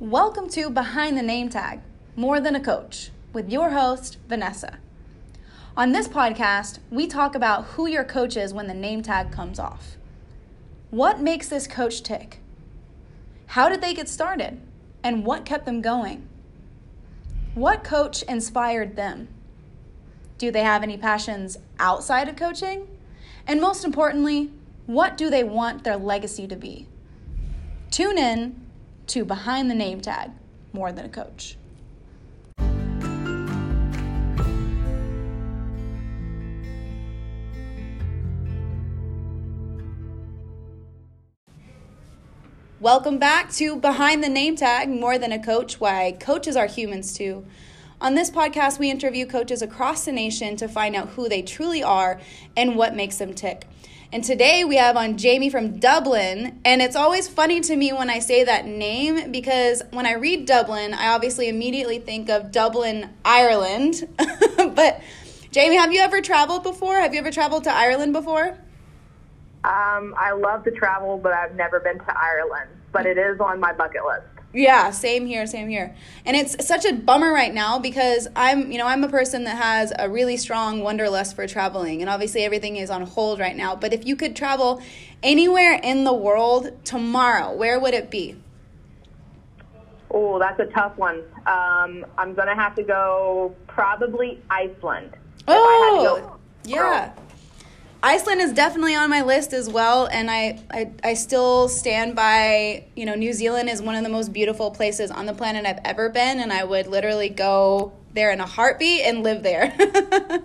Welcome to Behind the Name Tag More Than a Coach with your host, Vanessa. On this podcast, we talk about who your coach is when the name tag comes off. What makes this coach tick? How did they get started? And what kept them going? What coach inspired them? Do they have any passions outside of coaching? And most importantly, what do they want their legacy to be? Tune in to Behind the Name Tag More Than a Coach. Welcome back to Behind the Name Tag More Than a Coach Why Coaches Are Humans Too. On this podcast, we interview coaches across the nation to find out who they truly are and what makes them tick. And today we have on Jamie from Dublin. And it's always funny to me when I say that name because when I read Dublin, I obviously immediately think of Dublin, Ireland. but Jamie, have you ever traveled before? Have you ever traveled to Ireland before? Um, I love to travel, but I've never been to Ireland. But it is on my bucket list. Yeah, same here, same here. And it's such a bummer right now because I'm, you know, I'm a person that has a really strong wanderlust for traveling. And obviously everything is on hold right now. But if you could travel anywhere in the world tomorrow, where would it be? Oh, that's a tough one. Um, I'm going to have to go probably Iceland. Oh, yeah. Iceland is definitely on my list as well, and I, I, I still stand by. You know, New Zealand is one of the most beautiful places on the planet I've ever been, and I would literally go there in a heartbeat and live there.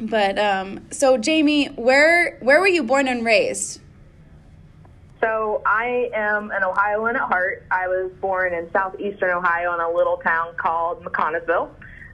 but um, so Jamie, where where were you born and raised? So I am an Ohioan at heart. I was born in southeastern Ohio in a little town called McConnelsville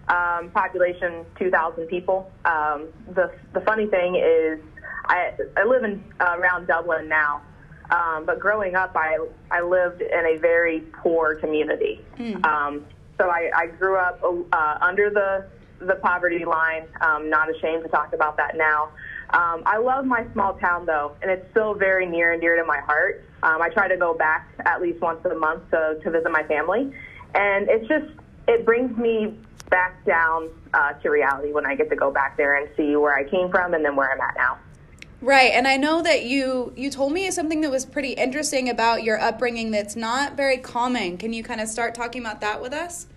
um, population 2,000 people. Um, the the funny thing is, I I live in uh, around Dublin now, um, but growing up, I I lived in a very poor community. Mm. Um, so I, I grew up uh, under the the poverty line. Um, not ashamed to talk about that now. Um, I love my small town though, and it's still very near and dear to my heart. Um, I try to go back at least once a month to, to visit my family, and it's just it brings me back down uh, to reality when I get to go back there and see where I came from and then where I'm at now. Right, and I know that you you told me something that was pretty interesting about your upbringing that's not very common. Can you kind of start talking about that with us?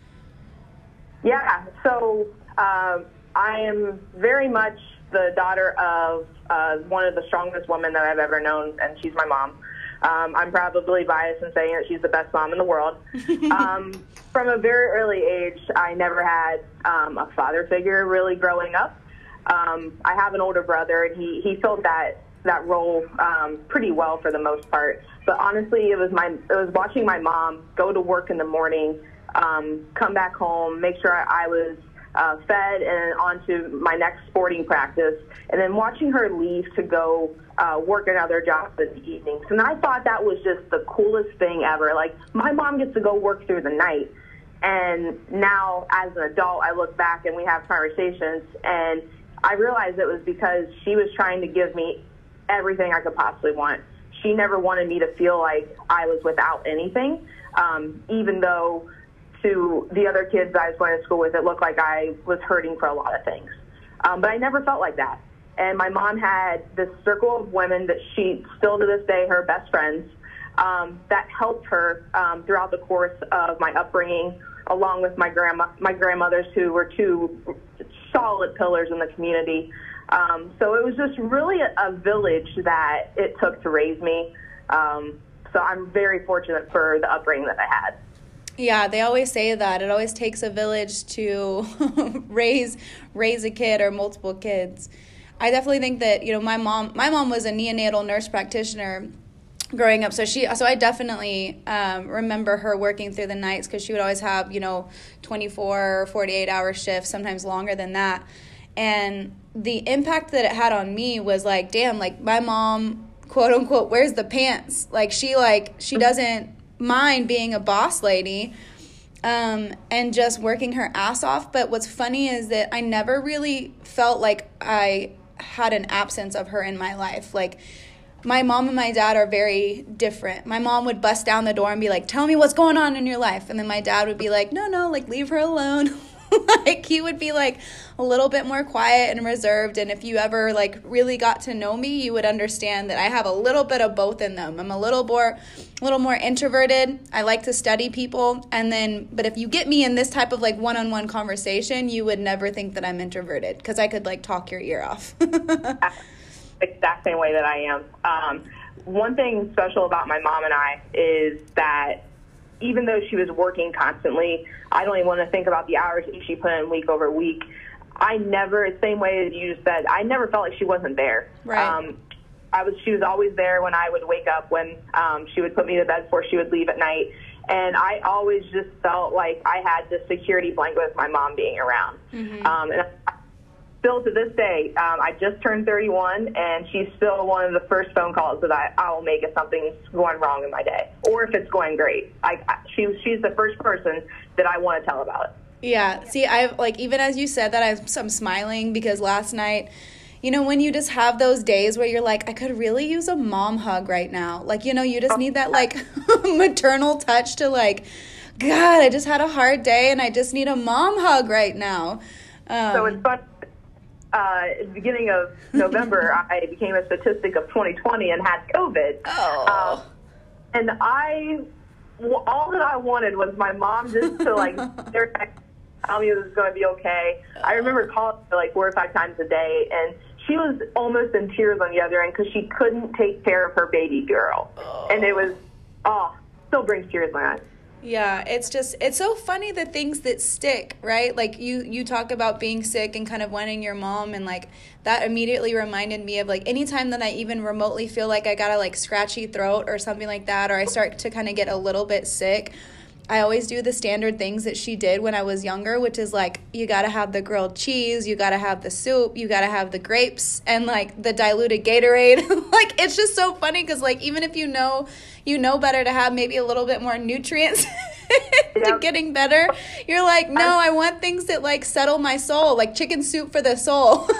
Yeah, so um, I am very much the daughter of uh, one of the strongest women that I've ever known, and she's my mom. Um, I'm probably biased in saying that she's the best mom in the world. um, from a very early age, I never had um, a father figure really growing up. Um, I have an older brother, and he he filled that that role um, pretty well for the most part. But honestly, it was my it was watching my mom go to work in the morning, um, come back home, make sure I, I was uh, fed and on to my next sporting practice, and then watching her leave to go uh, work another job in the evenings. And I thought that was just the coolest thing ever. Like, my mom gets to go work through the night. And now, as an adult, I look back and we have conversations, and I realized it was because she was trying to give me everything I could possibly want. She never wanted me to feel like I was without anything, um, even though to the other kids I was going to school with, it looked like I was hurting for a lot of things. Um, but I never felt like that. And my mom had this circle of women that she still to this day, her best friends, um, that helped her um, throughout the course of my upbringing, along with my grandma, my grandmothers who were two solid pillars in the community. Um, so it was just really a, a village that it took to raise me. Um, so I'm very fortunate for the upbringing that I had. Yeah, they always say that. It always takes a village to raise raise a kid or multiple kids. I definitely think that you know my mom my mom was a neonatal nurse practitioner growing up. So she so i definitely um, remember her working through the nights because she would always have you know 24 or 48 hour shifts sometimes longer than that. And the impact that it had on me was like damn like my mom quote unquote wears the pants. Like she like she doesn't mind being a boss lady um, and just working her ass off. But what's funny is that I never really felt like I had an absence of her in my life. Like, my mom and my dad are very different. My mom would bust down the door and be like, "Tell me what's going on in your life," and then my dad would be like, "No, no, like leave her alone." like he would be like a little bit more quiet and reserved and if you ever like really got to know me you would understand that i have a little bit of both in them. I'm a little more a little more introverted. I like to study people and then but if you get me in this type of like one-on-one conversation you would never think that i'm introverted because i could like talk your ear off. Exact same way that i am. Um, one thing special about my mom and i is that even though she was working constantly, I don't even want to think about the hours that she put in week over week. I never, same way as you just said, I never felt like she wasn't there. Right. Um, I was, she was always there when I would wake up, when um, she would put me to bed before she would leave at night. And I always just felt like I had this security blanket with my mom being around. Mm-hmm. Um, and still to this day, um, I just turned 31, and she's still one of the first phone calls that I, I will make if something's going wrong in my day, or if it's going great. I, I she, she's the first person that I want to tell about it. Yeah. See, I've like even as you said that, I'm, I'm smiling because last night, you know, when you just have those days where you're like, I could really use a mom hug right now. Like, you know, you just need that like maternal touch to like, God, I just had a hard day and I just need a mom hug right now. Um, So it's fun. Uh, at the beginning of November, I became a statistic of 2020 and had COVID. oh, Um, and I, all that I wanted was my mom just to like tell me it was going to be okay. I remember calling her like four or five times a day, and she was almost in tears on the other end because she couldn't take care of her baby girl, and it was oh, still brings tears to my eyes. Yeah, it's just it's so funny the things that stick, right? Like you you talk about being sick and kind of wanting your mom and like that immediately reminded me of like anytime that I even remotely feel like I got a like scratchy throat or something like that or I start to kind of get a little bit sick. I always do the standard things that she did when I was younger, which is like you got to have the grilled cheese, you got to have the soup, you got to have the grapes and like the diluted Gatorade. like it's just so funny cuz like even if you know you know better to have maybe a little bit more nutrients to Yep. getting better, you're like, "No, I want things that like settle my soul, like chicken soup for the soul."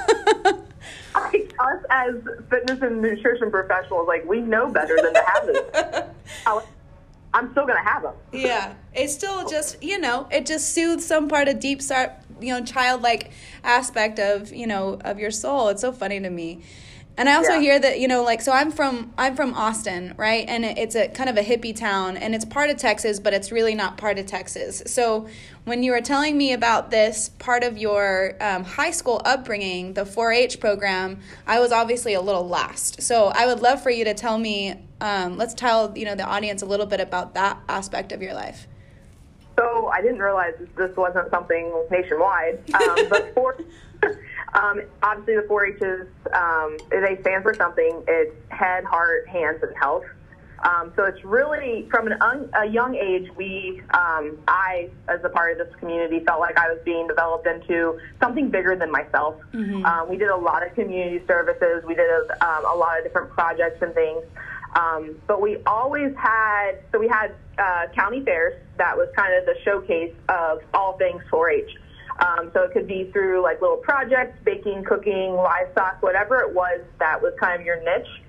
I, us as fitness and nutrition professionals, like we know better than to have this. I'm still gonna have them. yeah it's still just you know it just soothes some part of deep start you know childlike aspect of you know of your soul it's so funny to me and i also Yeah. hear that you know like so i'm from i'm from austin right and it's a kind of a hippie town and it's part of texas but it's really not part of texas so when you were telling me about this part of your um, high school upbringing the 4-h program i was obviously a little lost so i would love for you to tell me um, let's tell you know the audience a little bit about that aspect of your life So I didn't realize this, this wasn't something nationwide. Um, but for, um, obviously the 4-H's, um, they stand for something. It's head, heart, hands, and health. Um, so it's really from an un, a young age. We, um, I, as a part of this community, felt like I was being developed into something bigger than myself. Um, we did a lot of community services. We did a, um, a lot of different projects and things. Um, but we always had, so we had uh, county fairs. That was kind of the showcase of all things 4-H. Um, so it could be through like little projects, baking, cooking, livestock, whatever it was that was kind of your niche.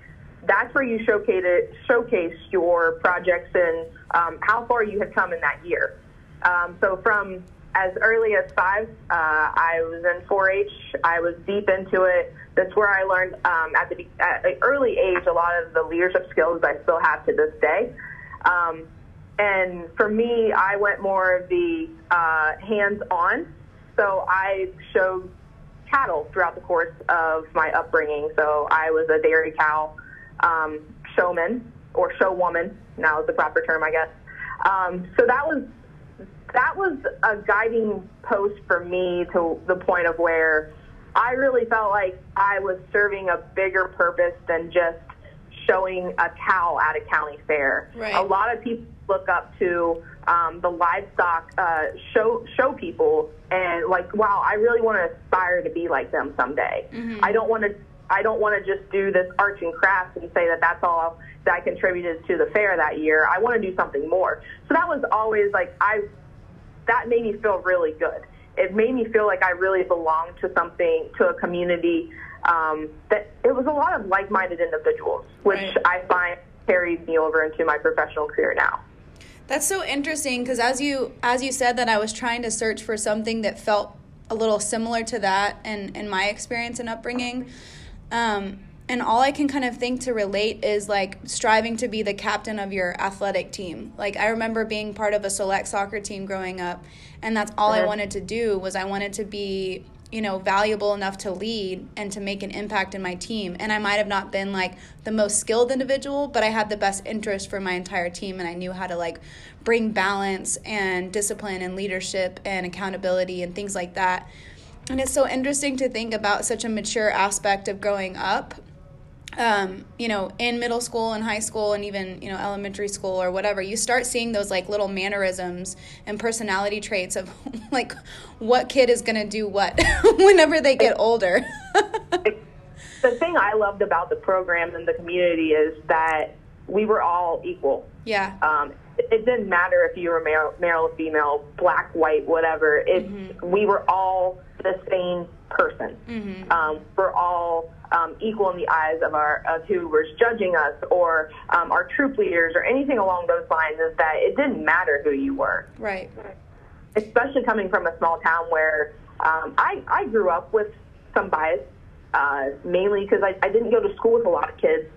That's where you showcase it, showcase your projects and um, how far you had come in that year. Um, so from as early as five, uh, I was in 4-H. I was deep into it. That's where I learned um, at the at an early age a lot of the leadership skills I still have to this day. Um, and for me, I went more of the uh, hands-on. So I showed cattle throughout the course of my upbringing. So I was a dairy cow um, showman or showwoman. Now is the proper term, I guess. Um, so that was that was a guiding post for me to the point of where I really felt like I was serving a bigger purpose than just showing a cow at a county fair. Right. A lot of people look up to um, the livestock uh, show show people and like, wow, I really want to aspire to be like them someday. I don't want to. I don't want to just do this arts and crafts and say that that's all that I contributed to the fair that year. I want to do something more. So that was always like I. That made me feel really good. It made me feel like I really belonged to something, to a community um, that it was a lot of like-minded individuals, which Right. I find carries me over into my professional career now. That's so interesting because as you as you said that I was trying to search for something that felt a little similar to that and in my experience and upbringing. Um, and all I can kind of think to relate is like striving to be the captain of your athletic team. Like I remember being part of a select soccer team growing up, and that's all I Mhm. wanted to do was I wanted to be you know valuable enough to lead and to make an impact in my team. And i might have not been like the most skilled individual but i had the best interest for my entire team and i knew how to like bring balance and discipline and leadership and accountability and things like that. And it's so interesting to think about such a mature aspect of growing up um, you know, in middle school and high school and even, you know, elementary school or whatever, you start seeing those like little mannerisms and personality traits of like what kid is going to do what whenever they get older. the thing I loved about the program and the community is that we were all equal. yeah. Um, it, didn't matter if you were male, male female, black, white, whatever. It, We were all the same person. Mhm. Um, we're all um, equal in the eyes of our of who was judging us or um, our troop leaders or anything along those lines. Is that it didn't matter who you were Right. especially coming from a small town where um, I, I grew up with some bias, uh, mainly because I, I didn't go to school with a lot of kids.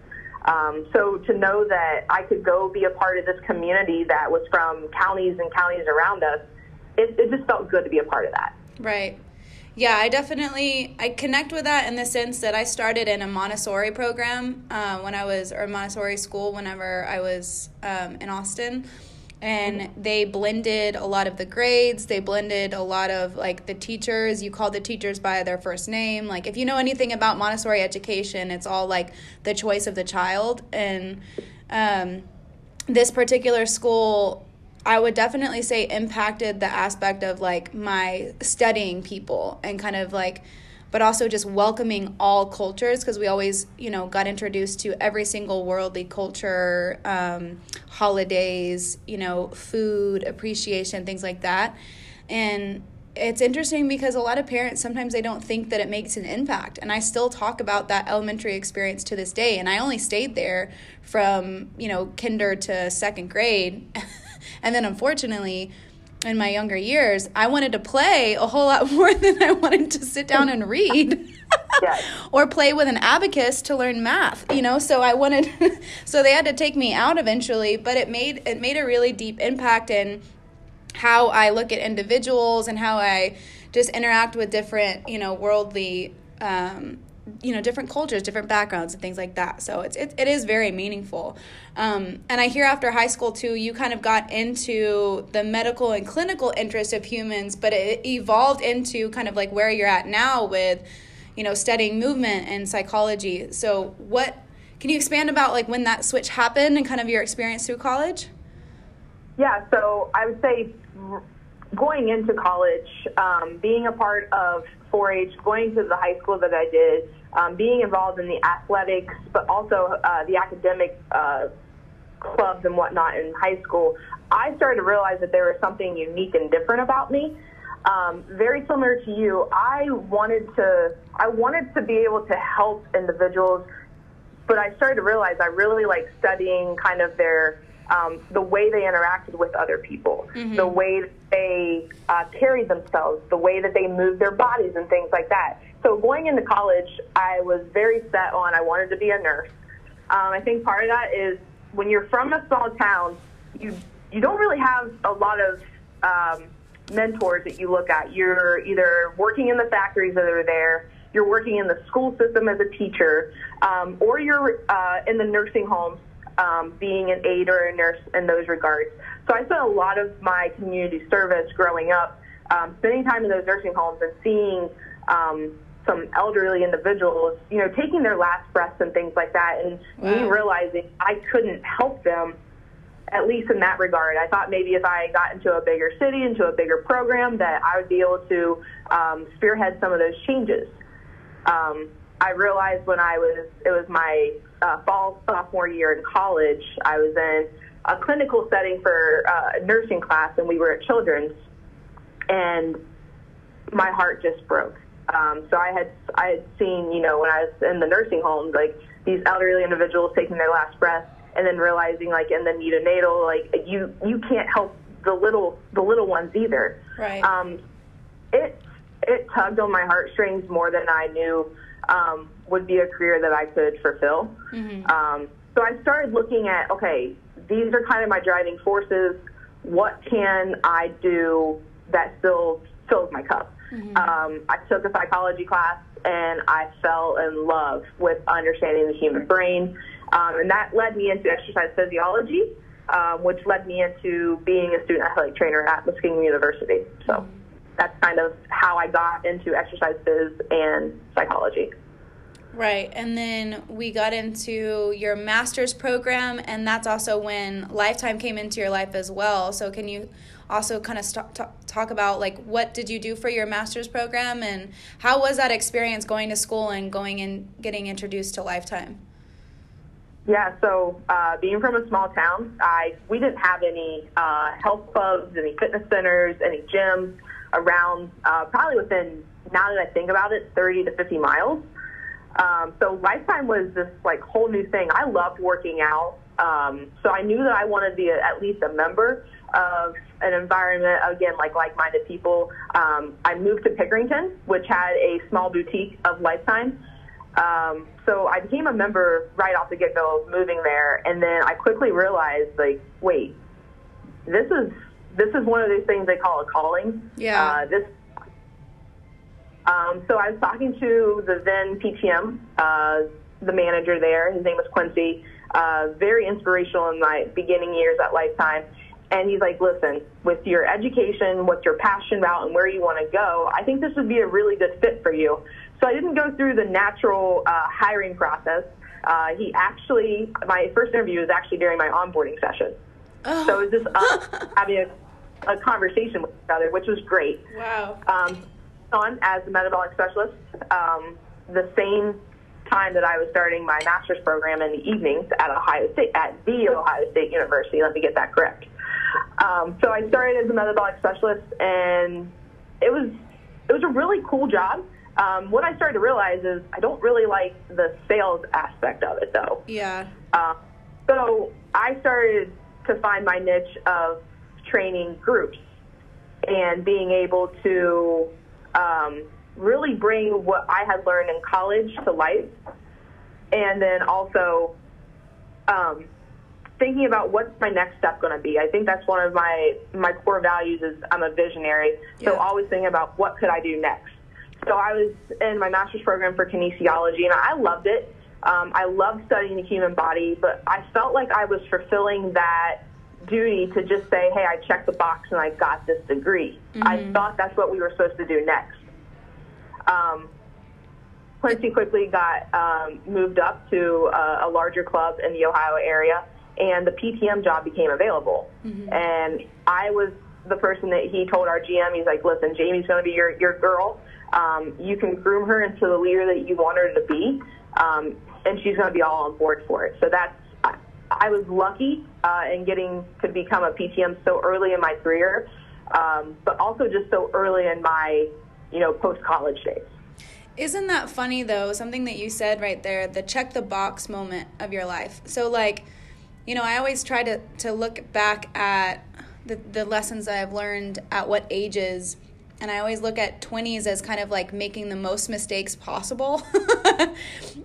Um, so to know that I could go be a part of this community that was from counties and counties around us, it, it just felt good to be a part of that. Right. Yeah, I definitely I connect with that in the sense that I started in a Montessori program uh, when I was or Montessori school whenever I was um, in Austin, and they blended a lot of the grades. They blended a lot of like the teachers. You call the teachers by their first name. Like if you know anything about Montessori education, it's all like the choice of the child and. Um, this particular school I would definitely say impacted the aspect of like my studying people and kind of like but also just welcoming all cultures because we always you know got introduced to every single worldly culture um, holidays you know food appreciation things like that. And it's interesting because a lot of parents sometimes they don't think that it makes an impact and i still talk about that elementary experience to this day and i only stayed there from you know kinder to second grade and then unfortunately in my younger years i wanted to play a whole lot more than i wanted to sit down and read Yes. or play with an abacus to learn math you know so i wanted so they had to take me out eventually but it made it made a really deep impact in how I look at individuals and how I just interact with different, you know, worldly, um, you know, different cultures, different backgrounds, and things like that. So it's it, it is very meaningful. Um, and I hear after high school too, you kind of got into the medical and clinical interest of humans, but it evolved into kind of like where you're at now with, you know, studying movement and psychology. So what can you expand about like when that switch happened and kind of your experience through college? Yeah, so I would say going into college, um, being a part of 4-H, going to the high school that I did, um, being involved in the athletics, but also uh, the academic uh, clubs and whatnot in high school, I started to realize that there was something unique and different about me. Um, very similar to you, I wanted to I wanted to be able to help individuals but I started to realize I really like studying kind of their um, the way they interacted with other people, the way they uh, carried themselves, the way that they moved their bodies, and things like that. So going into college, I was very set on I wanted to be a nurse. Um, I think part of that is when you're from a small town, you you don't really have a lot of um, mentors that you look at. You're either working in the factories that are there, you're working in the school system as a teacher, um, or you're uh, in the nursing homes um, being an aide or a nurse in those regards. So I spent a lot of my community service growing up, um, spending time in those nursing homes and seeing um, some elderly individuals, you know, taking their last breaths and things like that, and me realizing I couldn't help them at least in that regard. I thought maybe if I got into a bigger city, into a bigger program, that I would be able to um, spearhead some of those changes. Um, I realized when I was, it was my uh, fall sophomore year in college, I was in a clinical setting for uh, nursing class, and we were at Children's, and my heart just broke. Um, so I had I had seen, you know, when I was in the nursing homes, like these elderly individuals taking their last breath and then realizing like in the neonatal, like you, you can't help the little, the little ones either. Right. Um, it, it tugged on my heartstrings more than I knew, um, would be a career that I could fulfill. Mm-hmm. Um, so I started looking at, okay, these are kind of my driving forces. What can I do that still fills my cup? Mm-hmm. Um, I took a psychology class and I fell in love with understanding the human brain. Um, and that led me into exercise physiology, um, which led me into being a student athletic trainer at Muskingum University. So that's kind of how I got into exercise and psychology. Right. And then we got into your master's program, and that's also when Lifetime came into your life as well. So, can you also kind of st- t- talk about like what did you do for your master's program and how was that experience going to school and going and getting introduced to Lifetime? Yeah, so uh, being from a small town, I we didn't have any uh, health clubs, any fitness centers, any gyms around. Uh, probably within now that I think about it, 30 to 50 miles. Um, so Lifetime was this like whole new thing. I loved working out, um, so I knew that I wanted to be a, at least a member of an environment again like like-minded people. Um, I moved to Pickerington, which had a small boutique of Lifetime. Um, so I became a member right off the get-go moving there, and then I quickly realized like, wait, this is this is one of those things they call a calling. Yeah. Uh, this um, so I was talking to the then PTM, uh, the manager there. His name was Quincy. Uh, very inspirational in my beginning years at Lifetime. And he's like, listen, with your education, what you're passionate about, and where you want to go, I think this would be a really good fit for you. So I didn't go through the natural uh, hiring process. Uh, he actually, my first interview was actually during my onboarding session. Oh. So it was just us having a, a conversation with each other, which was great Wow. um, on as a metabolic specialist um, the same time that I was starting my master's program in the evenings at Ohio State at the Ohio State University. Let me get that correct. Um, so I started as a metabolic specialist, and it was it was a really cool job. Um, what I started to realize is I don't really like the sales aspect of it, though. Yeah. Uh, so I started to find my niche of training groups and being able to um, really bring what I had learned in college to life, and then also um, thinking about what's my next step going to be. I think that's one of my my core values is I'm a visionary, so Yeah. always thinking about what could I do next. So I was in my master's program for kinesiology, and I loved it. Um, I loved studying the human body, but I felt like I was fulfilling that duty to just say, "Hey, I checked the box and I got this degree." I thought that's what we were supposed to do next. Um, Quincy quickly got um, moved up to uh, a larger club in the Ohio area, and the PTM job became available. And I was the person that he told our GM, he's like, listen, Jamie's going to be your, your girl. Um, you can groom her into the leader that you want her to be, um, and she's going to be all on board for it. So that's, I, was lucky uh, in getting to become a PTM so early in my career, um, but also just so early in my, you know, post-college days. Isn't that funny though? Something that you said right there, the check the box moment of your life. So like, you know, I always try to to look back at the the lessons I've learned at what ages and I always look at 20s as kind of like making the most mistakes possible.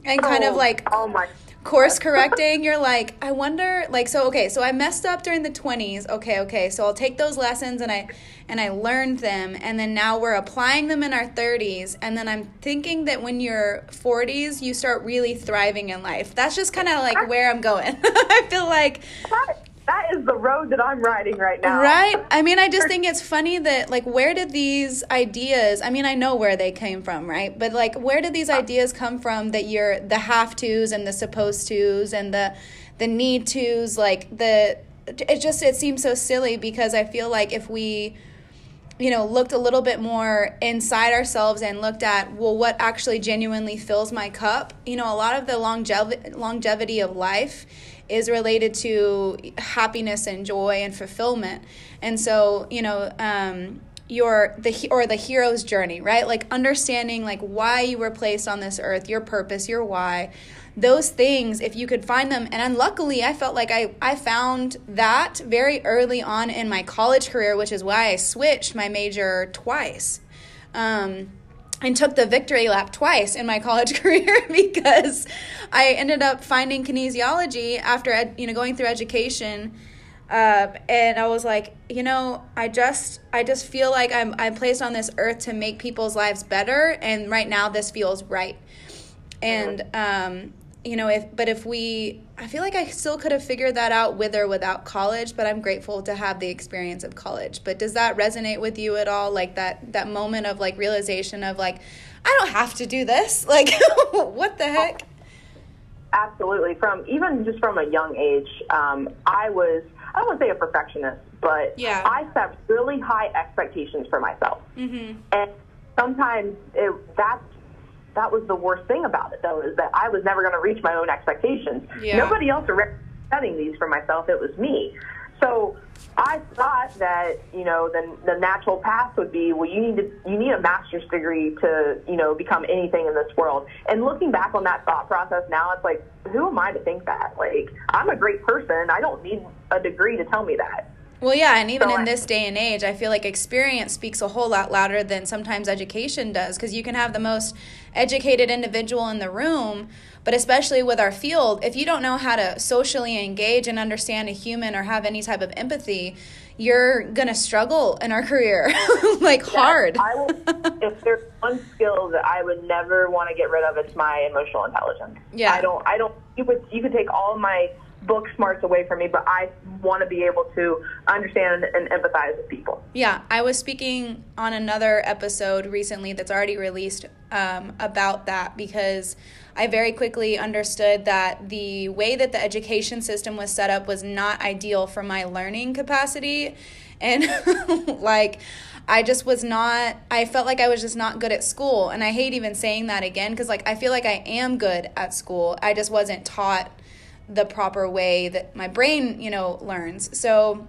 and kind of Oh, like oh my course correcting you're like i wonder like so okay so i messed up during the 20s okay okay so i'll take those lessons and i and i learned them. And then now we're applying them in our 30s and then i'm thinking that when you're 40s you start really thriving in life. That's just kind of like where i'm going. I feel like that, is the road that I'm riding right now. Right? I mean, I just think it's funny that, like, where did these ideas, I mean, I know where they came from, right? But, like, where did these uh, ideas come from that you're the have tos and the supposed tos and the, the need tos? Like, the, it just, it seems so silly because I feel like if we, you know, looked a little bit more inside ourselves and looked at, well, what actually genuinely fills my cup, you know, a lot of the longevity, longevity of life is related to happiness and joy and fulfillment. And so, you know, um, your the or the hero's journey, right? Like understanding like why you were placed on this earth, your purpose, your why. Those things, if you could find them, and luckily I felt like I, I found that very early on in my college career, which is why I switched my major twice. Um, and took the victory lap twice in my college career because I ended up finding kinesiology after ed, you know going through education uh, and I was like, you know, I just I just feel like I'm I'm placed on this earth to make people's lives better, and right now this feels right. And um, you know, if but if we, I feel like I still could have figured that out with or without college. But I'm grateful to have the experience of college. But does that resonate with you at all? Like that that moment of like realization of like, I don't have to do this. Like, what the heck? Absolutely. From even just from a young age, um, I was I don't want to say a perfectionist, but yeah. I set really high expectations for myself. Mm-hmm. And sometimes it, that's that was the worst thing about it, though, is that I was never going to reach my own expectations. Yeah. Nobody else was setting these for myself; it was me. So I thought that you know the the natural path would be well you need to you need a master's degree to you know become anything in this world. And looking back on that thought process now, it's like who am I to think that? Like I'm a great person. I don't need a degree to tell me that. Well, yeah, and even So in I- this day and age, I feel like experience speaks a whole lot louder than sometimes education does because you can have the most educated individual in the room, but especially with our field, if you don't know how to socially engage and understand a human or have any type of empathy, you're going to struggle in our career like hard. I will, if there's one skill that I would never want to get rid of, it's my emotional intelligence. Yeah. I don't. I don't. You could you could take all my book smarts away from me, but I want to be able to understand and empathize with people. Yeah, I was speaking on another episode recently that's already released um, about that because I very quickly understood that the way that the education system was set up was not ideal for my learning capacity. And like, I just was not, I felt like I was just not good at school. And I hate even saying that again because, like, I feel like I am good at school. I just wasn't taught the proper way that my brain, you know, learns. So,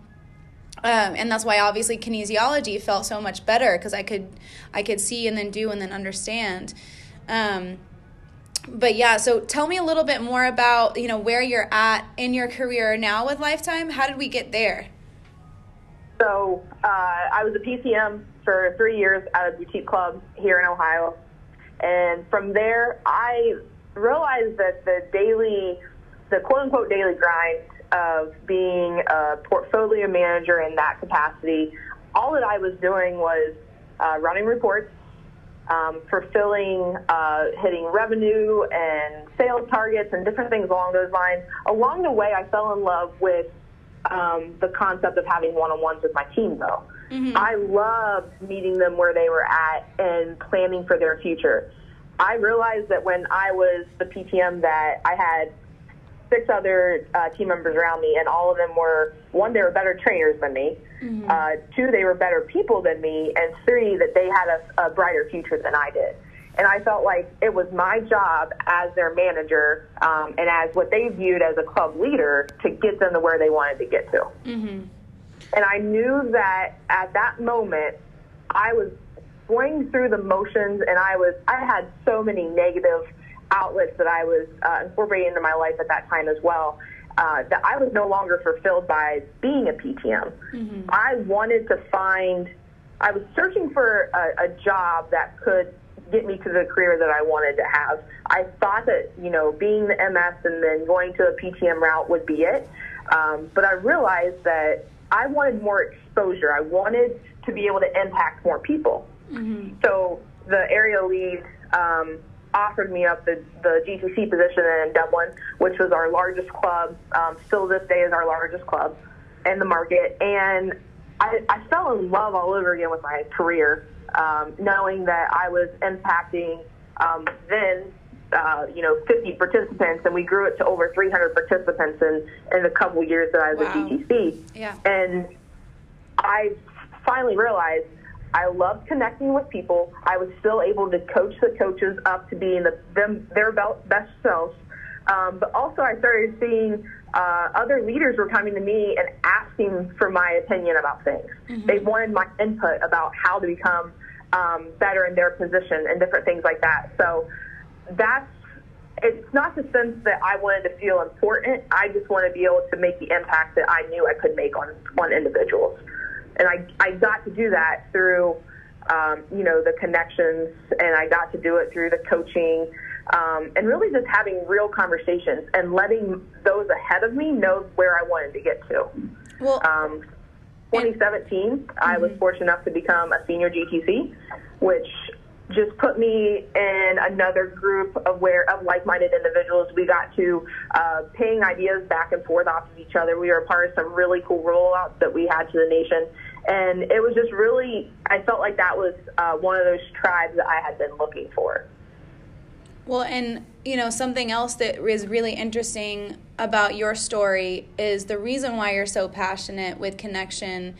um, and that's why obviously kinesiology felt so much better because I could I could see and then do and then understand. Um, but yeah, so tell me a little bit more about you know where you're at in your career now with Lifetime. How did we get there? So uh, I was a PTM for three years at a boutique club here in Ohio, and from there I realized that the daily, the quote unquote daily grind of being a portfolio manager in that capacity, all that I was doing was uh, running reports, um, fulfilling, uh, hitting revenue and sales targets and different things along those lines. Along the way, I fell in love with um, the concept of having one-on-ones with my team, though. I loved meeting them where they were at and planning for their future. I realized that when I was the PTM that I had six other uh, team members around me, and all of them were one, they were better trainers than me. Uh, two, they were better people than me, and three, that they had a, a brighter future than I did. And I felt like it was my job as their manager um, and as what they viewed as a club leader to get them to where they wanted to get to. And I knew that at that moment, I was going through the motions, and I was I had so many negative outlets that I was uh, incorporating into my life at that time as well. Uh, that I was no longer fulfilled by being a PTM. I wanted to find. I was searching for a, a job that could get me to the career that I wanted to have. I thought that you know being the MS and then going to a PTM route would be it. Um, but I realized that I wanted more exposure. I wanted to be able to impact more people. So the area lead um, offered me up the, the GTC position in Dublin, which was our largest club, um, still this day is our largest club in the market. And I, I fell in love all over again with my career, um, knowing that I was impacting um, then uh, you know, 50 participants, and we grew it to over 300 participants in, in the couple years that I was Wow. at GTC. Yeah. And I finally realized I loved connecting with people. I was still able to coach the coaches up to being the, them, their best selves, Um, but also, I started seeing uh, other leaders were coming to me and asking for my opinion about things. Mm-hmm. They wanted my input about how to become um, better in their position and different things like that. So that's it's not the sense that I wanted to feel important. I just want to be able to make the impact that I knew I could make on on individuals, and I I got to do that through um, you know the connections, and I got to do it through the coaching. Um, and really just having real conversations and letting those ahead of me know where I wanted to get to. Well, um, 2017, mm-hmm. I was mm-hmm. fortunate enough to become a senior GTC, which just put me in another group of where of like-minded individuals. We got to uh, ping ideas back and forth off of each other. We were a part of some really cool rollouts that we had to the nation, and it was just really. I felt like that was uh, one of those tribes that I had been looking for. Well, and you know something else that is really interesting about your story is the reason why you're so passionate with connection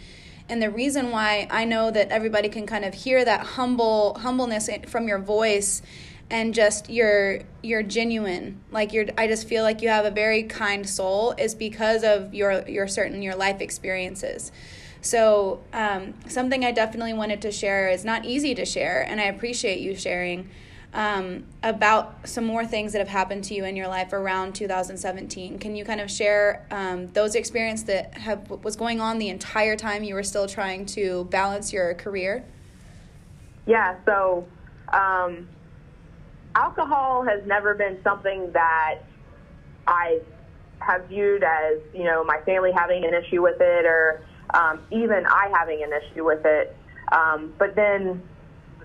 and the reason why I know that everybody can kind of hear that humble humbleness from your voice and just you're you're genuine like you're i just feel like you have a very kind soul is because of your your certain your life experiences. So um, something i definitely wanted to share is not easy to share and i appreciate you sharing um, about some more things that have happened to you in your life around 2017. Can you kind of share um, those experiences that have was going on the entire time you were still trying to balance your career? Yeah. So, um, alcohol has never been something that I have viewed as you know my family having an issue with it or um, even I having an issue with it. Um, but then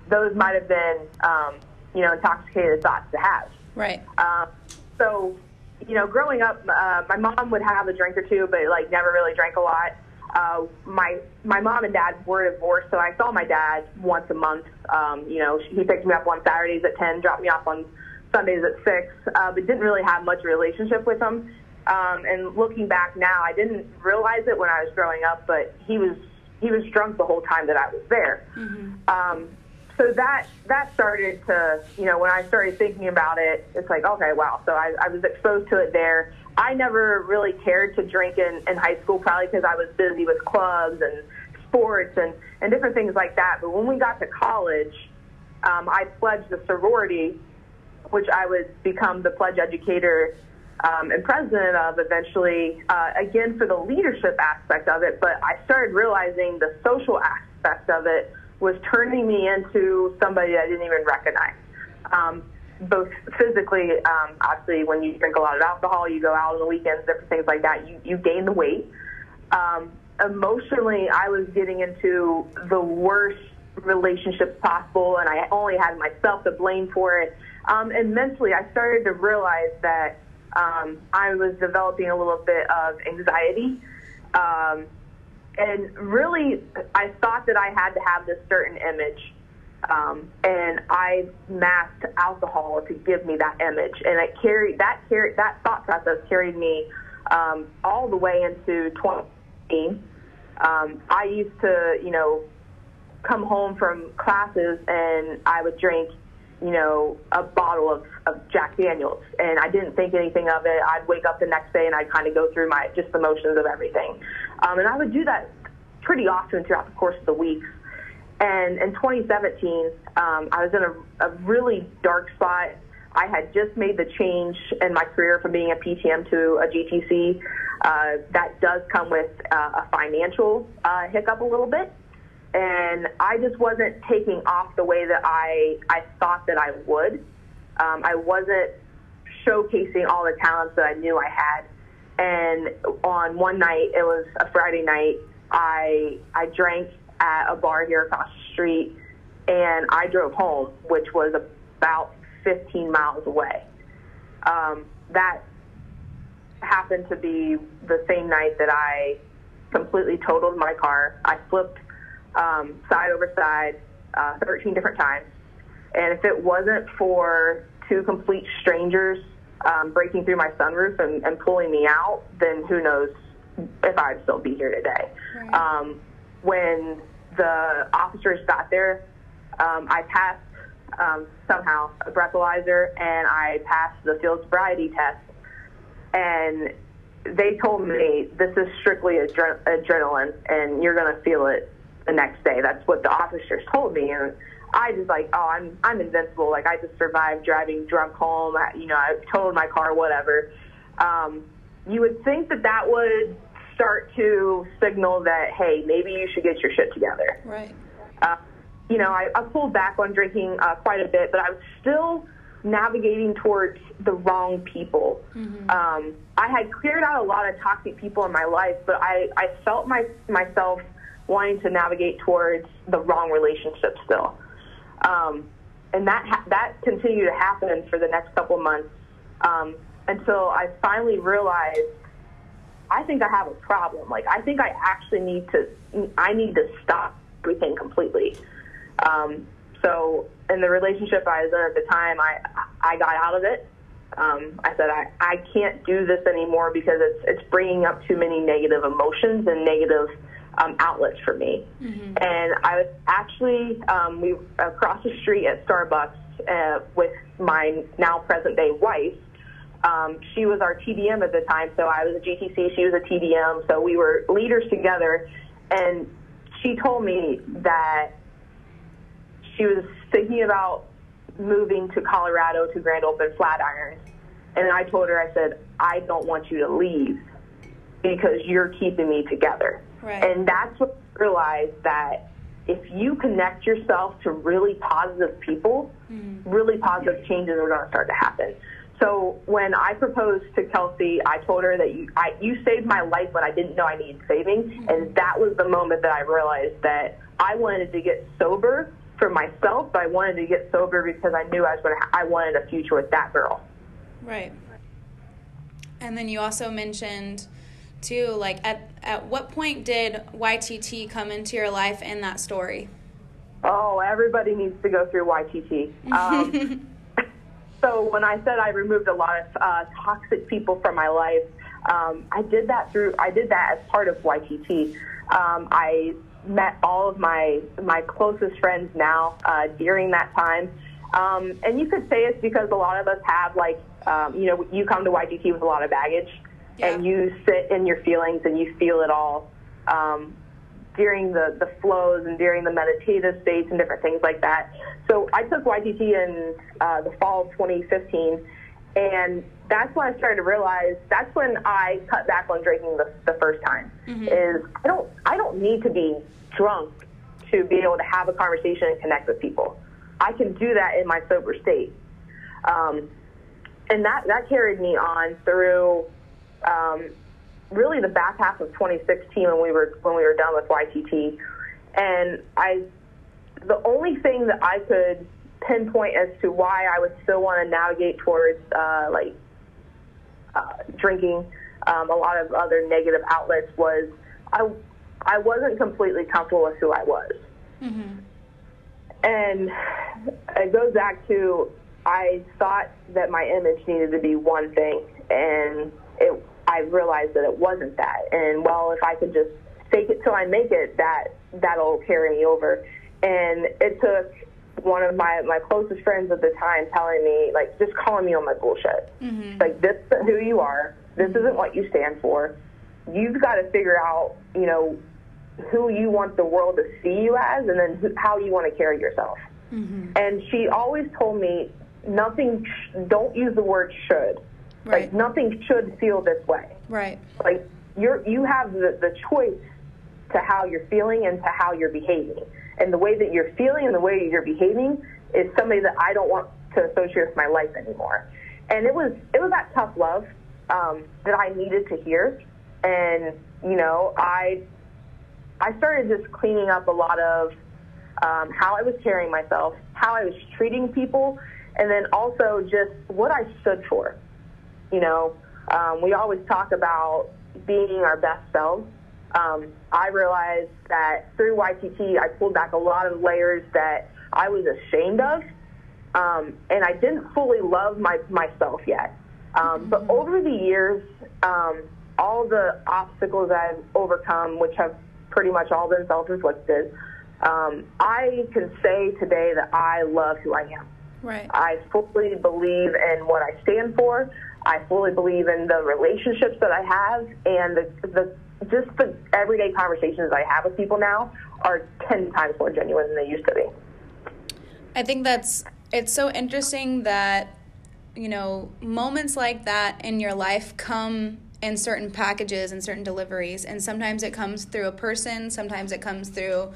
those might have been um, you know, intoxicated thoughts to have. Right. Um, so, you know, growing up, uh, my mom would have a drink or two, but like never really drank a lot. Uh, my my mom and dad were divorced, so I saw my dad once a month. Um, you know, he picked me up on Saturdays at ten, dropped me off on Sundays at six, uh, but didn't really have much relationship with him. Um, and looking back now, I didn't realize it when I was growing up, but he was he was drunk the whole time that I was there. Mm-hmm. Um, so that that started to you know when I started thinking about it, it's like okay, wow. So I, I was exposed to it there. I never really cared to drink in, in high school, probably because I was busy with clubs and sports and and different things like that. But when we got to college, um, I pledged the sorority, which I would become the pledge educator um, and president of eventually, uh, again for the leadership aspect of it. But I started realizing the social aspect of it was turning me into somebody I didn't even recognize. Um, both physically, um, obviously, when you drink a lot of alcohol, you go out on the weekends, different things like that, you, you gain the weight. Um, emotionally, I was getting into the worst relationships possible, and I only had myself to blame for it. Um, and mentally, I started to realize that um, I was developing a little bit of anxiety. Um, and really, I thought that I had to have this certain image. Um, and I masked alcohol to give me that image, and it carried that carried that thought process carried me um, all the way into 2018. Um, I used to, you know, come home from classes and I would drink, you know, a bottle of, of Jack Daniels, and I didn't think anything of it. I'd wake up the next day and I'd kind of go through my just the motions of everything. Um, and I would do that pretty often throughout the course of the weeks. And in 2017, um, I was in a, a really dark spot. I had just made the change in my career from being a PTM to a GTC. Uh, that does come with uh, a financial uh, hiccup a little bit. And I just wasn't taking off the way that I, I thought that I would. Um, I wasn't showcasing all the talents that I knew I had. And on one night, it was a Friday night, I I drank at a bar here across the street, and I drove home, which was about 15 miles away. Um, that happened to be the same night that I completely totaled my car. I flipped um, side over side uh, 13 different times, and if it wasn't for two complete strangers um, breaking through my sunroof and, and pulling me out, then who knows if I'd still be here today. Right. Um, when the officers got there, um, I passed um, somehow a breathalyzer and I passed the field sobriety test. and they told me this is strictly adre- adrenaline, and you're gonna feel it the next day. That's what the officers told me, and I just like, oh, I'm I'm invincible. Like I just survived driving drunk home. I, You know, I totaled my car, whatever. Um, you would think that that would start to signal that hey, maybe you should get your shit together. Right. Uh, you know, I, I pulled back on drinking uh, quite a bit, but I was still navigating towards the wrong people. Mm-hmm. Um, I had cleared out a lot of toxic people in my life, but I, I felt my, myself wanting to navigate towards the wrong relationship still. Um, and that, ha- that continued to happen for the next couple months um, until I finally realized I think I have a problem. Like, I think I actually need to, I need to stop everything completely. Um, so in the relationship I was in at the time, I I got out of it. Um, I said I I can't do this anymore because it's it's bringing up too many negative emotions and negative um, outlets for me. Mm-hmm. And I was actually um, we across the street at Starbucks uh, with my now present day wife. Um, she was our TDM at the time, so I was a GTC, she was a TDM, so we were leaders together. And she told me that she was thinking about moving to Colorado to Grand Open Flatirons. And I told her, I said, I don't want you to leave because you're keeping me together. Right. And that's what I realized that if you connect yourself to really positive people, mm-hmm. really positive changes are going to start to happen. So when I proposed to Kelsey, I told her that you, I, you saved my life when I didn't know I needed saving, mm-hmm. and that was the moment that I realized that I wanted to get sober for myself, but I wanted to get sober because I knew I was going to. I wanted a future with that girl. Right. And then you also mentioned too, like at at what point did YTT come into your life in that story? Oh, everybody needs to go through YTT. Um, so when I said I removed a lot of uh, toxic people from my life, um, I did that through. I did that as part of YTT. Um, I met all of my my closest friends now uh, during that time. Um, and you could say it's because a lot of us have like um, you know you come to YTT with a lot of baggage, yeah. and you sit in your feelings and you feel it all um, during the the flows and during the meditative states and different things like that. So I took YTT in uh, the fall of 2015, and that's when I started to realize that's when I cut back on drinking the, the first time. Mm-hmm. Is I don't I don't need to be drunk to be able to have a conversation and connect with people. I can do that in my sober state. Um, and that, that carried me on through um, really the back half of 2016 when we were when we were done with YTT. And I, the only thing that I could pinpoint as to why I would still want to navigate towards uh, like uh, drinking, um, a lot of other negative outlets was I I wasn't completely comfortable with who I was. Mm-hmm. And it goes back to I thought that my image needed to be one thing, and it, I realized that it wasn't that. And well, if I could just fake it till I make it, that that'll carry me over. And it took one of my my closest friends at the time telling me like just calling me on my bullshit. Mm-hmm. Like this isn't who you are. This isn't what you stand for. You've got to figure out, you know, who you want the world to see you as and then who, how you want to carry yourself. Mm-hmm. And she always told me nothing, sh- don't use the word should. Right. Like nothing should feel this way. Right. Like you're, you have the, the choice to how you're feeling and to how you're behaving. And the way that you're feeling and the way you're behaving is somebody that I don't want to associate with my life anymore. And it was, it was that tough love um, that I needed to hear. And, you know, I I started just cleaning up a lot of um, how I was carrying myself, how I was treating people, and then also just what I stood for. You know, um, we always talk about being our best selves. Um, I realized that through YTT, I pulled back a lot of layers that I was ashamed of, um, and I didn't fully love my, myself yet. Um, but over the years, um, all the obstacles I've overcome, which have pretty much all been self-inflicted. Um, I can say today that I love who I am. Right. I fully believe in what I stand for. I fully believe in the relationships that I have and the, the just the everyday conversations I have with people now are 10 times more genuine than they used to be. I think that's it's so interesting that you know moments like that in your life come in certain packages and certain deliveries and sometimes it comes through a person, sometimes it comes through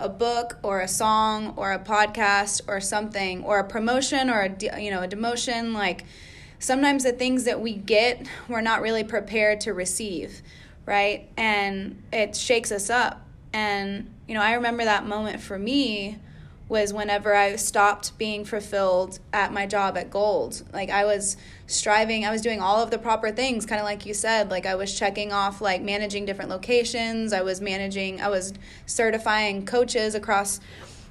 a book or a song or a podcast or something or a promotion or a you know a demotion like sometimes the things that we get we're not really prepared to receive right and it shakes us up and you know i remember that moment for me was whenever I stopped being fulfilled at my job at Gold. Like I was striving, I was doing all of the proper things, kind of like you said. Like I was checking off like managing different locations, I was managing, I was certifying coaches across,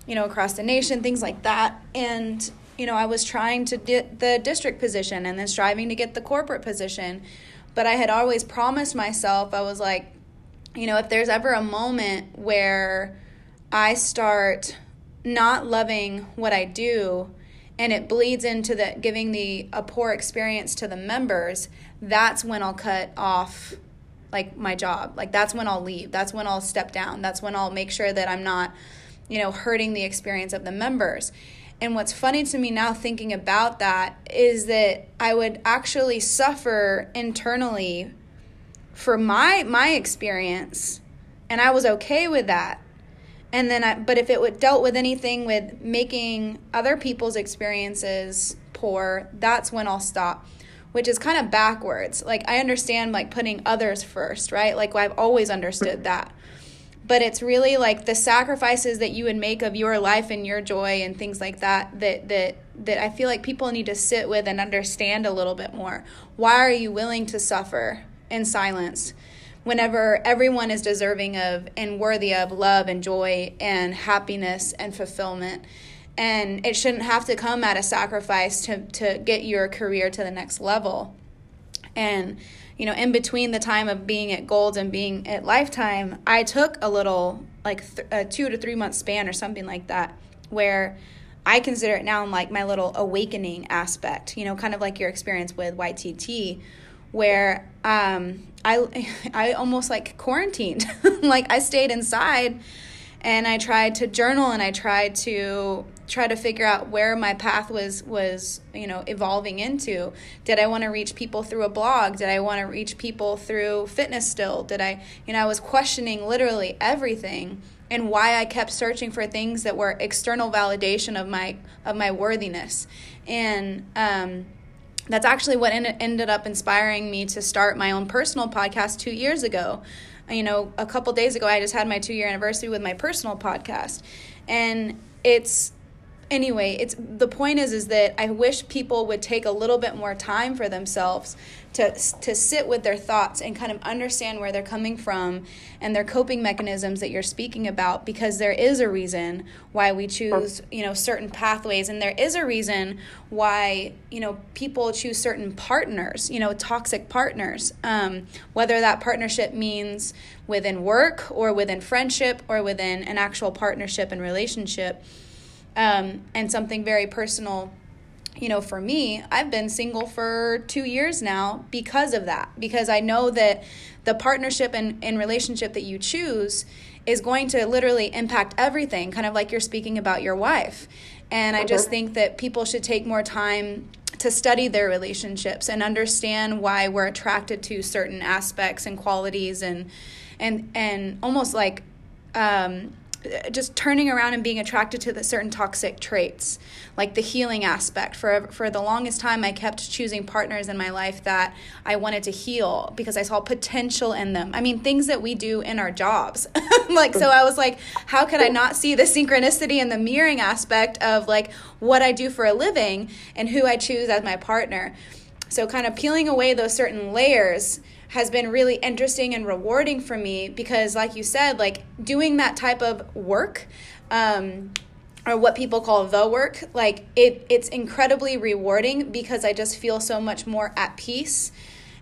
you know, across the nation, things like that. And you know, I was trying to get the district position and then striving to get the corporate position. But I had always promised myself, I was like, you know, if there's ever a moment where I start not loving what I do and it bleeds into the giving the a poor experience to the members, that's when I'll cut off like my job. Like that's when I'll leave. That's when I'll step down. That's when I'll make sure that I'm not, you know, hurting the experience of the members. And what's funny to me now thinking about that is that I would actually suffer internally for my my experience and I was okay with that. And then I, but if it would dealt with anything with making other people's experiences poor that's when i'll stop which is kind of backwards. Like i understand like putting others first right? Like i've always understood that but it's really like the sacrifices that you would make of your life and your joy and things like that that that that I feel like people need to sit with and understand a little bit more. Why are you willing to suffer in silence? whenever everyone is deserving of and worthy of love and joy and happiness and fulfillment. And it shouldn't have to come at a sacrifice to, to get your career to the next level. And, you know, in between the time of being at Gold and being at Lifetime, I took a little, like, th- a two to three month span or something like that, where I consider it now like my little awakening aspect, you know, kind of like your experience with YTT, where um, I I almost like quarantined. like I stayed inside and I tried to journal and I tried to try to figure out where my path was was you know evolving into did i want to reach people through a blog did i want to reach people through fitness still did i you know i was questioning literally everything and why i kept searching for things that were external validation of my of my worthiness and um that's actually what ended up inspiring me to start my own personal podcast two years ago. You know, a couple days ago, I just had my two year anniversary with my personal podcast. And it's anyway it's the point is is that i wish people would take a little bit more time for themselves to to sit with their thoughts and kind of understand where they're coming from and their coping mechanisms that you're speaking about because there is a reason why we choose you know certain pathways and there is a reason why you know people choose certain partners you know toxic partners um, whether that partnership means within work or within friendship or within an actual partnership and relationship um, and something very personal you know, for me, I've been single for two years now because of that. Because I know that the partnership and, and relationship that you choose is going to literally impact everything, kind of like you're speaking about your wife. And I just think that people should take more time to study their relationships and understand why we're attracted to certain aspects and qualities and and and almost like um, just turning around and being attracted to the certain toxic traits like the healing aspect. For for the longest time I kept choosing partners in my life that I wanted to heal because I saw potential in them. I mean things that we do in our jobs. Like so I was like how could I not see the synchronicity and the mirroring aspect of like what I do for a living and who I choose as my partner? So kind of peeling away those certain layers has been really interesting and rewarding for me because like you said like doing that type of work um, or what people call the work like it it's incredibly rewarding because i just feel so much more at peace.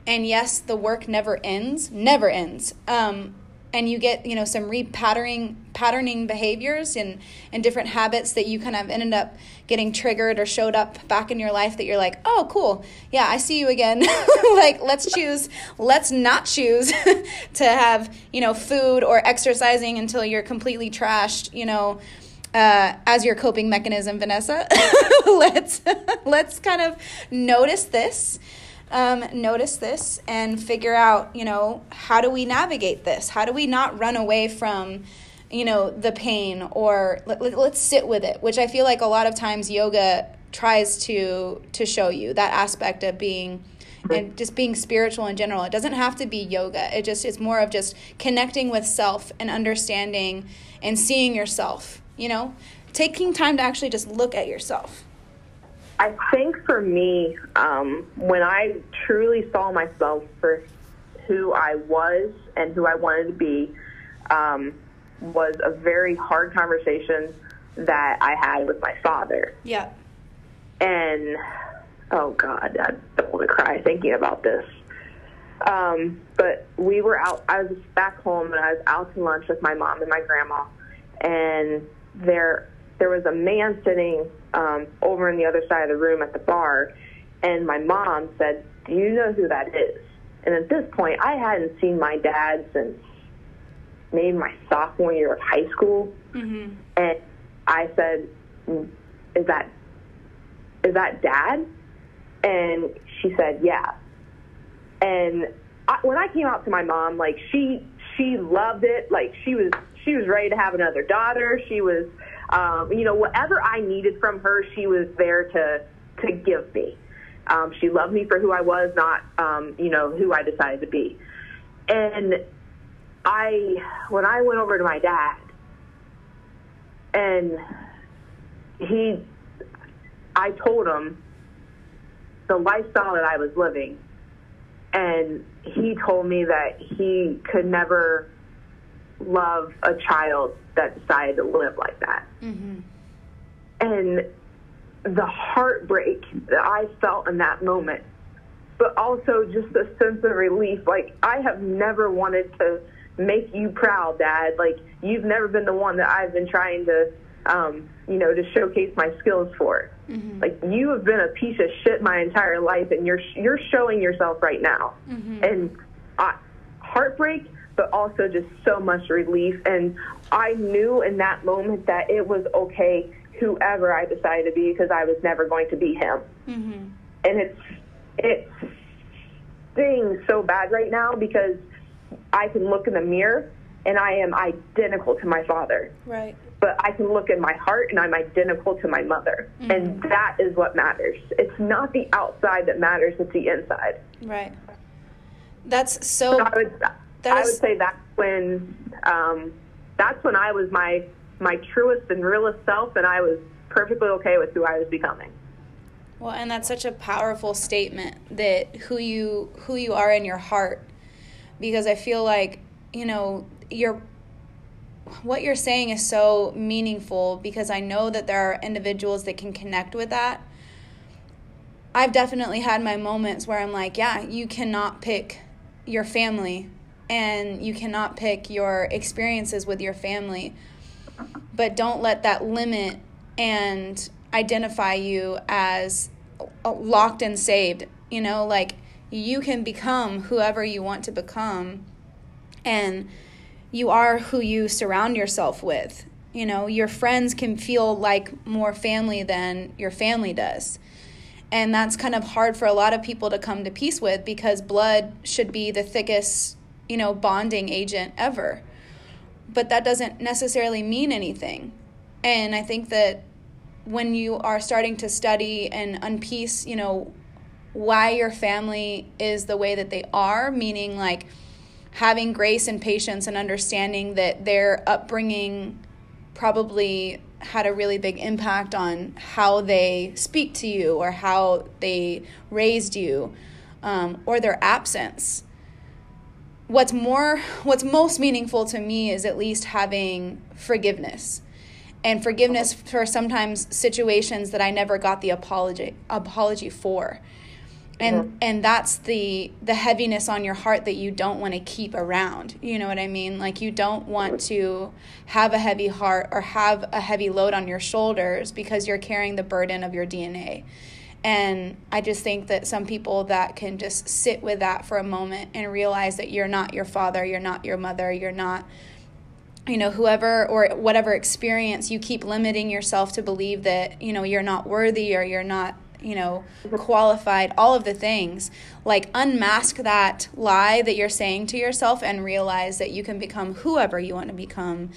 And yes the work never ends never ends. Um, and you get you know some repatterning patterning behaviors and and different habits that you kind of ended up getting triggered or showed up back in your life that you're like oh cool. Yeah i see you again. Like let's choose let's not choose to have you know food or exercising until you're completely trashed you know uh, as your coping mechanism vanessa. Let's let's kind of notice this um, notice this and figure out, you know, how do we navigate this? How do we not run away from, you know, the pain or let, let, let's sit with it, which I feel like a lot of times yoga tries to to show you that aspect of being and just being spiritual in general. It doesn't have to be yoga. It just it's more of just connecting with self and understanding and seeing yourself, you know? Taking time to actually just look at yourself. I think for me, um, when I truly saw myself for who I was and who I wanted to be, um, was a very hard conversation that I had with my father. Yeah. And oh God, I don't want to cry thinking about this. Um, but we were out. I was back home and I was out to lunch with my mom and my grandma, and there there was a man sitting um, over in the other side of the room at the bar, and my mom said, "Do you know who that is?" And at this point, I hadn't seen my dad since maybe my sophomore year of high school, mm-hmm. and I said, "Is that is that dad?" And she said, "Yeah." And I, when I came out to my mom, like she she loved it. Like she was she was ready to have another daughter. She was um, you know, whatever I needed from her, she was there to to give me. Um, she loved me for who I was, not um, you know who I decided to be. And I, when I went over to my dad, and he, I told him the lifestyle that I was living, and he told me that he could never love a child that decided to live like that. Mm-hmm. And the heartbreak that I felt in that moment, but also just a sense of relief. Like, I have never wanted to make you proud, Dad. Like, you've never been the one that I've been trying to, um, you know, to showcase my skills for. Mm-hmm. Like, you have been a piece of shit my entire life, and you're you're showing yourself right now. Mm-hmm. And I, heartbreak but also just so much relief. And I knew in that moment that it was okay, whoever I decided to be, because I was never going to be him. Mm-hmm. And it's it stings so bad right now because I can look in the mirror and I am identical to my father. Right. But I can look in my heart and I'm identical to my mother. Mm-hmm. And that is what matters. It's not the outside that matters, it's the inside. Right. That's so. I would, that I is... would say that's when um, that's when I was my my truest and realest self, and I was perfectly okay with who I was becoming. Well, and that's such a powerful statement that who you who you are in your heart, because I feel like you know you're what you're saying is so meaningful because I know that there are individuals that can connect with that. I've definitely had my moments where I'm like, yeah, you cannot pick your family and you cannot pick your experiences with your family. But don't let that limit and identify you as uh, locked and saved. You know, like you can become whoever you want to become, and you are who you surround yourself with. You know, your friends can feel like more family than your family does. And that's kind of hard for a lot of people to come to peace with because blood should be the thickest you know, bonding agent ever. But that doesn't necessarily mean anything. And I think that when you are starting to study and unpiece, you know, why your family is the way that they are, meaning like having grace and patience and understanding that their upbringing probably had a really big impact on how they speak to you or how they raised you um, or their absence what's more what's most meaningful to me is at least having forgiveness. And forgiveness uh-huh. for sometimes situations that I never got the apology apology for. and and that's the the heaviness on your heart that you don't want to keep around you know what i mean? Like you don't want to have a heavy heart or have a heavy load on your shoulders because you're carrying the burden of your dna and i just think that some people that can just sit with that for a moment and realize that you're not your father you're not your mother you're not you know whoever or whatever experience you keep limiting yourself to believe that you know you're not worthy or you're not you know qualified all of the things. Like unmask that lie that you're saying to yourself and realize that you can become whoever you want to become.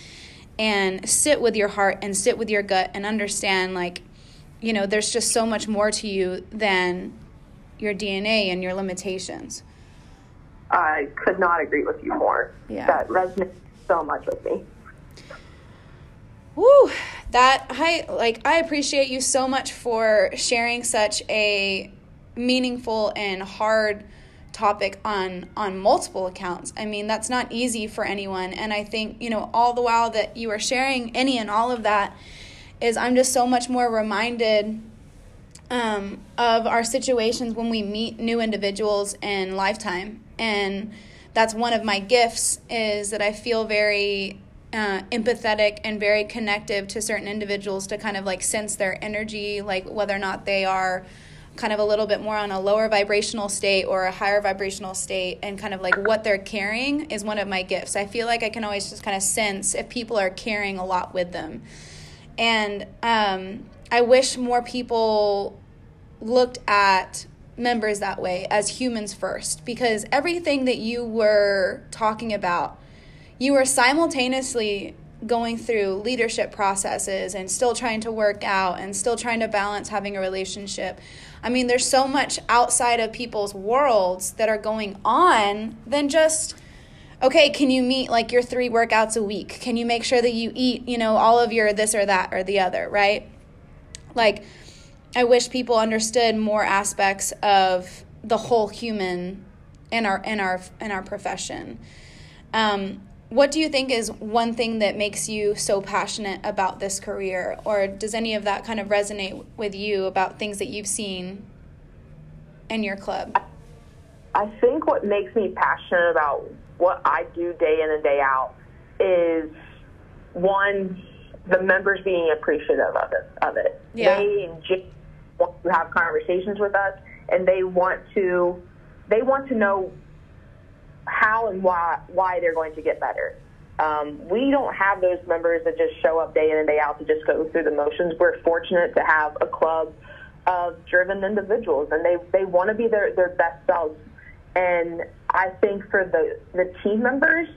And sit with your heart and sit with your gut and understand like you know there's just so much more to you than your DNA and your limitations I could not agree with you more. Yeah. That resonates so much with me. Woo, that I like I appreciate you so much for sharing such a meaningful and hard topic on on multiple accounts. I mean, that's not easy for anyone and I think, you know, all the while that you are sharing any and all of that is I'm just so much more reminded um, of our situations when we meet new individuals in lifetime. And that's one of my gifts is that i feel very uh, empathetic and very connective to certain individuals to kind of like sense their energy like whether or not they are kind of a little bit more on a lower vibrational state or a higher vibrational state and kind of like what they're carrying is one of my gifts. I feel like i can always just kind of sense if people are carrying a lot with them and um, I wish more people looked at members that way as humans first because everything that you were talking about, you were simultaneously going through leadership processes and still trying to work out and still trying to balance having a relationship. I mean, there's so much outside of people's worlds that are going on than just okay, can you meet like your three workouts a week? Can you make sure that you eat, you know, all of your this or that or the other, right? Like, I wish people understood more aspects of the whole human in our in our in our profession. Um, what do you think is one thing that makes you so passionate about this career, or does any of that kind of resonate with you about things that you've seen in your club? I think what makes me passionate about what I do day in and day out is one, the members being appreciative of it. Of it. Yeah. They want to have conversations with us, and they want to they want to know how and why why they're going to get better. Um, we don't have those members that just show up day in and day out to just go through the motions. We're fortunate to have a club of driven individuals, and they they want to be their their best selves. And I think for the the team members,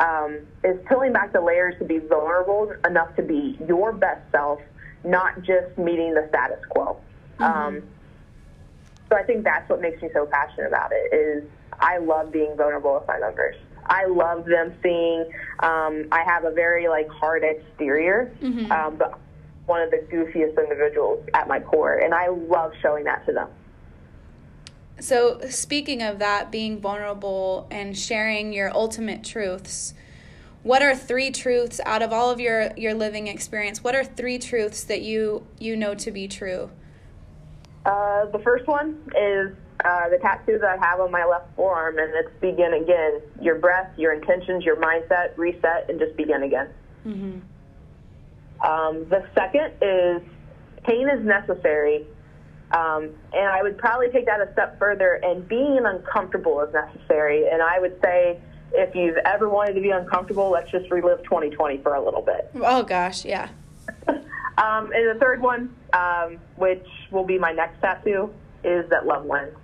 um, is peeling back the layers to be vulnerable enough to be your best self, not just meeting the status quo. Um, so I think that's what makes me so passionate about it. Is I love being vulnerable with my members. I love them seeing. Um, I have a very like hard exterior, um, but one of the goofiest individuals at my core, and I love showing that to them. So, speaking of that, being vulnerable and sharing your ultimate truths, what are three truths out of all of your your living experience? What are three truths that you you know to be true? Uh, the first one is uh, the tattoo that I have on my left forearm, and it's begin again. Your breath, your intentions, your mindset, reset, and just begin again. Um, the second is pain is necessary. Um, and I would probably take that a step further, and being uncomfortable is necessary. And I would say if you've ever wanted to be uncomfortable, let's just relive 2020 for a little bit. Oh gosh, yeah. Um, and the third one, um, which will be my next tattoo, is that love wins.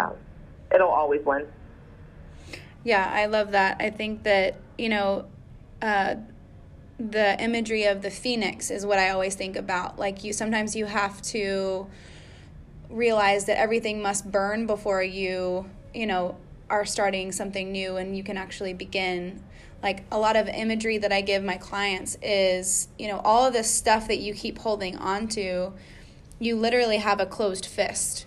Um, it'll always win. Yeah, I love that. I think that, you know, uh, the imagery of the phoenix is what I always think about. Like you sometimes you have to realize that everything must burn before you, you know, are starting something new and you can actually begin. Like a lot of imagery that I give my clients is, you know, all of this stuff that you keep holding on to, you literally have a closed fist.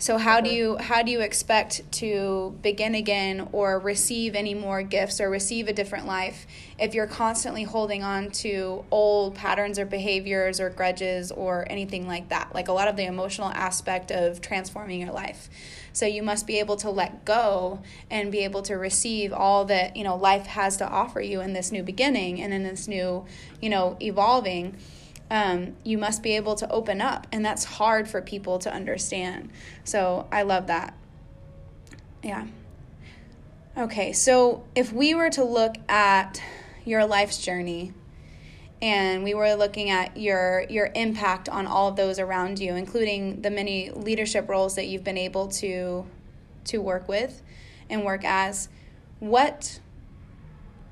So how do you how do you expect to begin again or receive any more gifts or receive a different life if you're constantly holding on to old patterns or behaviors or grudges or anything like that? Like a lot of the emotional aspect of transforming your life. So you must be able to let go and be able to receive all that, you know, life has to offer you in this new beginning and in this new, you know, evolving um, you must be able to open up. And that's hard for people to understand. So I love that. Yeah. Okay, so if we were to look at your life's journey and we were looking at your your impact on all of those around you including the many leadership roles that you've been able to to work with and work as what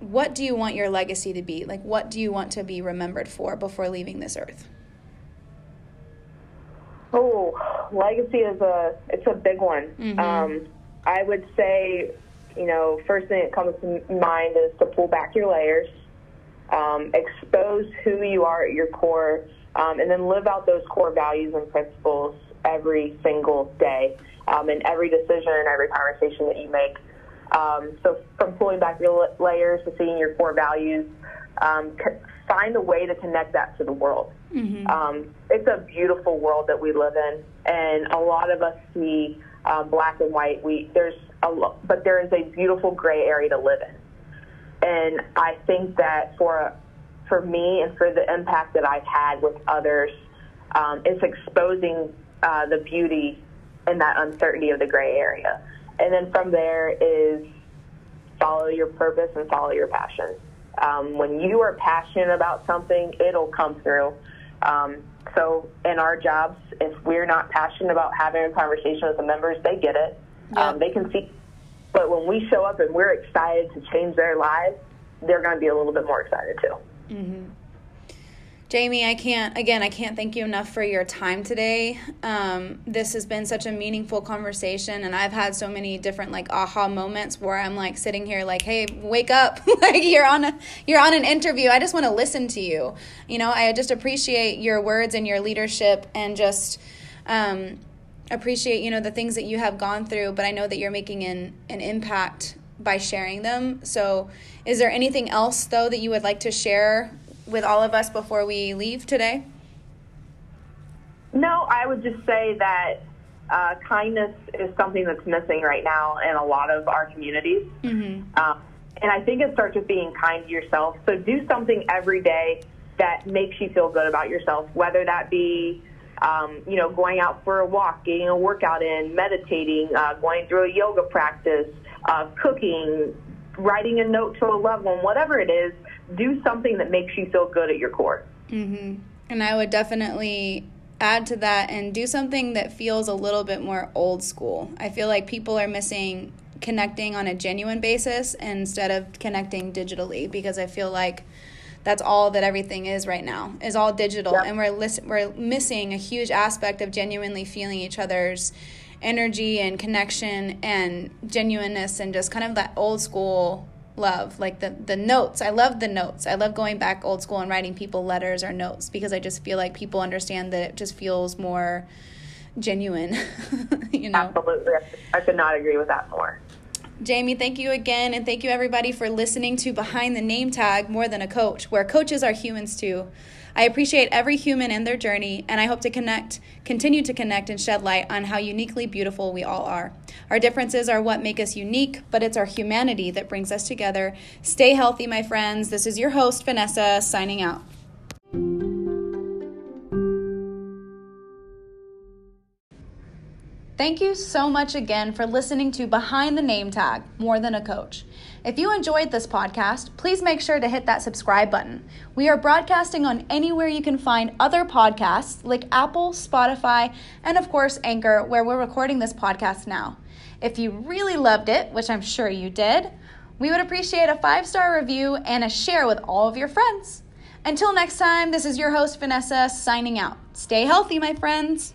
what do you want your legacy to be? Like, what do you want to be remembered for before leaving this earth? Oh, legacy is a it's a big one. Mm-hmm. Um, I would say, you know, first thing that comes to mind is to pull back your layers, um, expose who you are at your core, um, and then live out those core values and principles every single day, um, in every decision and every conversation that you make. Um, so from pulling back your layers to seeing your core values, um, find a way to connect that to the world. Mm-hmm. Um, it's a beautiful world that we live in, and a lot of us see uh, black and white. We there's a but there is a beautiful gray area to live in, and I think that for for me and for the impact that I've had with others, um, it's exposing uh, the beauty and that uncertainty of the gray area. And then from there is follow your purpose and follow your passion. Um, when you are passionate about something, it'll come through. Um, so in our jobs, if we're not passionate about having a conversation with the members, they get it. Yeah. Um, they can see. But when we show up and we're excited to change their lives, they're going to be a little bit more excited too. Mm-hmm. Jamie, I can't, again, I can't thank you enough for your time today. Um, this has been such a meaningful conversation, and I've had so many different like aha moments where I'm like sitting here like, hey, wake up. like you're on a, you're on an interview. I just want to listen to you. You know, I just appreciate your words and your leadership and just, um, appreciate, you know, the things that you have gone through, but I know that you're making an, an impact by sharing them. So, is there anything else though that you would like to share with all of us before we leave today? No, I would just say that uh, kindness is something that's missing right now in a lot of our communities. Mm-hmm. Um, and I think it starts with being kind to yourself. So do something every day that makes you feel good about yourself, whether that be, um, you know, going out for a walk, getting a workout in, meditating, uh, going through a yoga practice, uh, cooking, writing a note to a loved one, whatever it is, do something that makes you feel good at your core. Mm-hmm. And I would definitely add to that and do something that feels a little bit more old school. I feel like people are missing connecting on a genuine basis instead of connecting digitally because I feel like that's all that everything is right now is all digital yep. and we're listen, we're missing a huge aspect of genuinely feeling each other's energy and connection and genuineness and just kind of that old school love like the the notes. I love the notes. I love going back old school and writing people letters or notes because i just feel like people understand that it just feels more genuine you know? Absolutely. I could not agree with that more. Jamie, thank you again, and thank you everybody for listening to Behind the Name Tag More Than a Coach, where coaches are humans too. I appreciate every human and their journey, and I hope to connect, continue to connect and shed light on how uniquely beautiful we all are. Our differences are what make us unique, but it's our humanity that brings us together. Stay healthy, my friends. This is your host, Vanessa, signing out. Thank you so much again for listening to Behind the Name Tag More Than a Coach. If you enjoyed this podcast, please make sure to hit that subscribe button. We are broadcasting on anywhere you can find other podcasts like Apple, Spotify, and of course, Anchor, where we're recording this podcast now. If you really loved it, which I'm sure you did, we would appreciate a five star review and a share with all of your friends. Until next time, this is your host, Vanessa, signing out. Stay healthy, my friends.